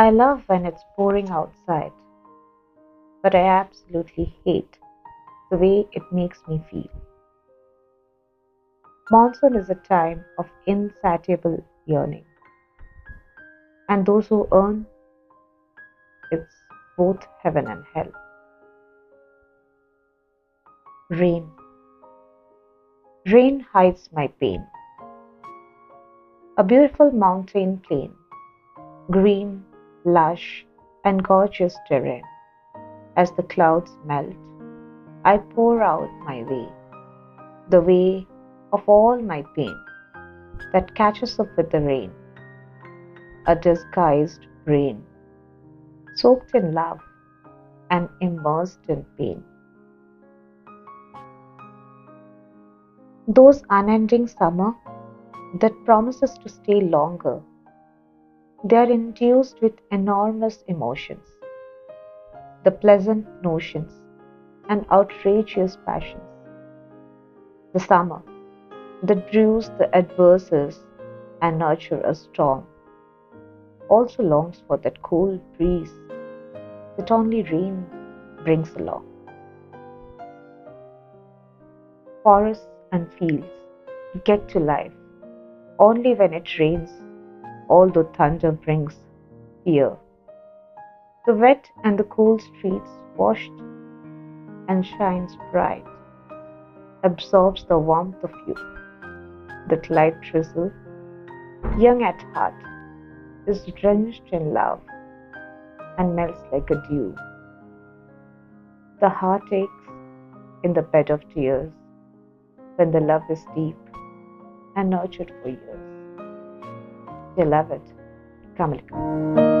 I love when it's pouring outside, but I absolutely hate the way it makes me feel. Monsoon is a time of insatiable yearning, and those who earn it's both heaven and hell. Rain. Rain hides my pain. A beautiful mountain plain, green, lush, and gorgeous terrain. As the clouds melt, I pour out my way, the way of all my pain that catches up with the rain, a disguised rain, soaked in love and immersed in pain. Those unending summer that promises to stay longer, they are induced with enormous emotions, the pleasant notions and outrageous passions. The summer that brews the adverses and nurture a storm also longs for that cool breeze that only rain brings along. Forests and fields get to life only when it rains, although thunder brings fear. The wet and the cool streets washed and shines bright, absorbs the warmth of youth. That light drizzle, young at heart, is drenched in love and melts like a dew. The heart aches in the bed of tears when the love is deep and nurtured for years. Beloved, Kamalika.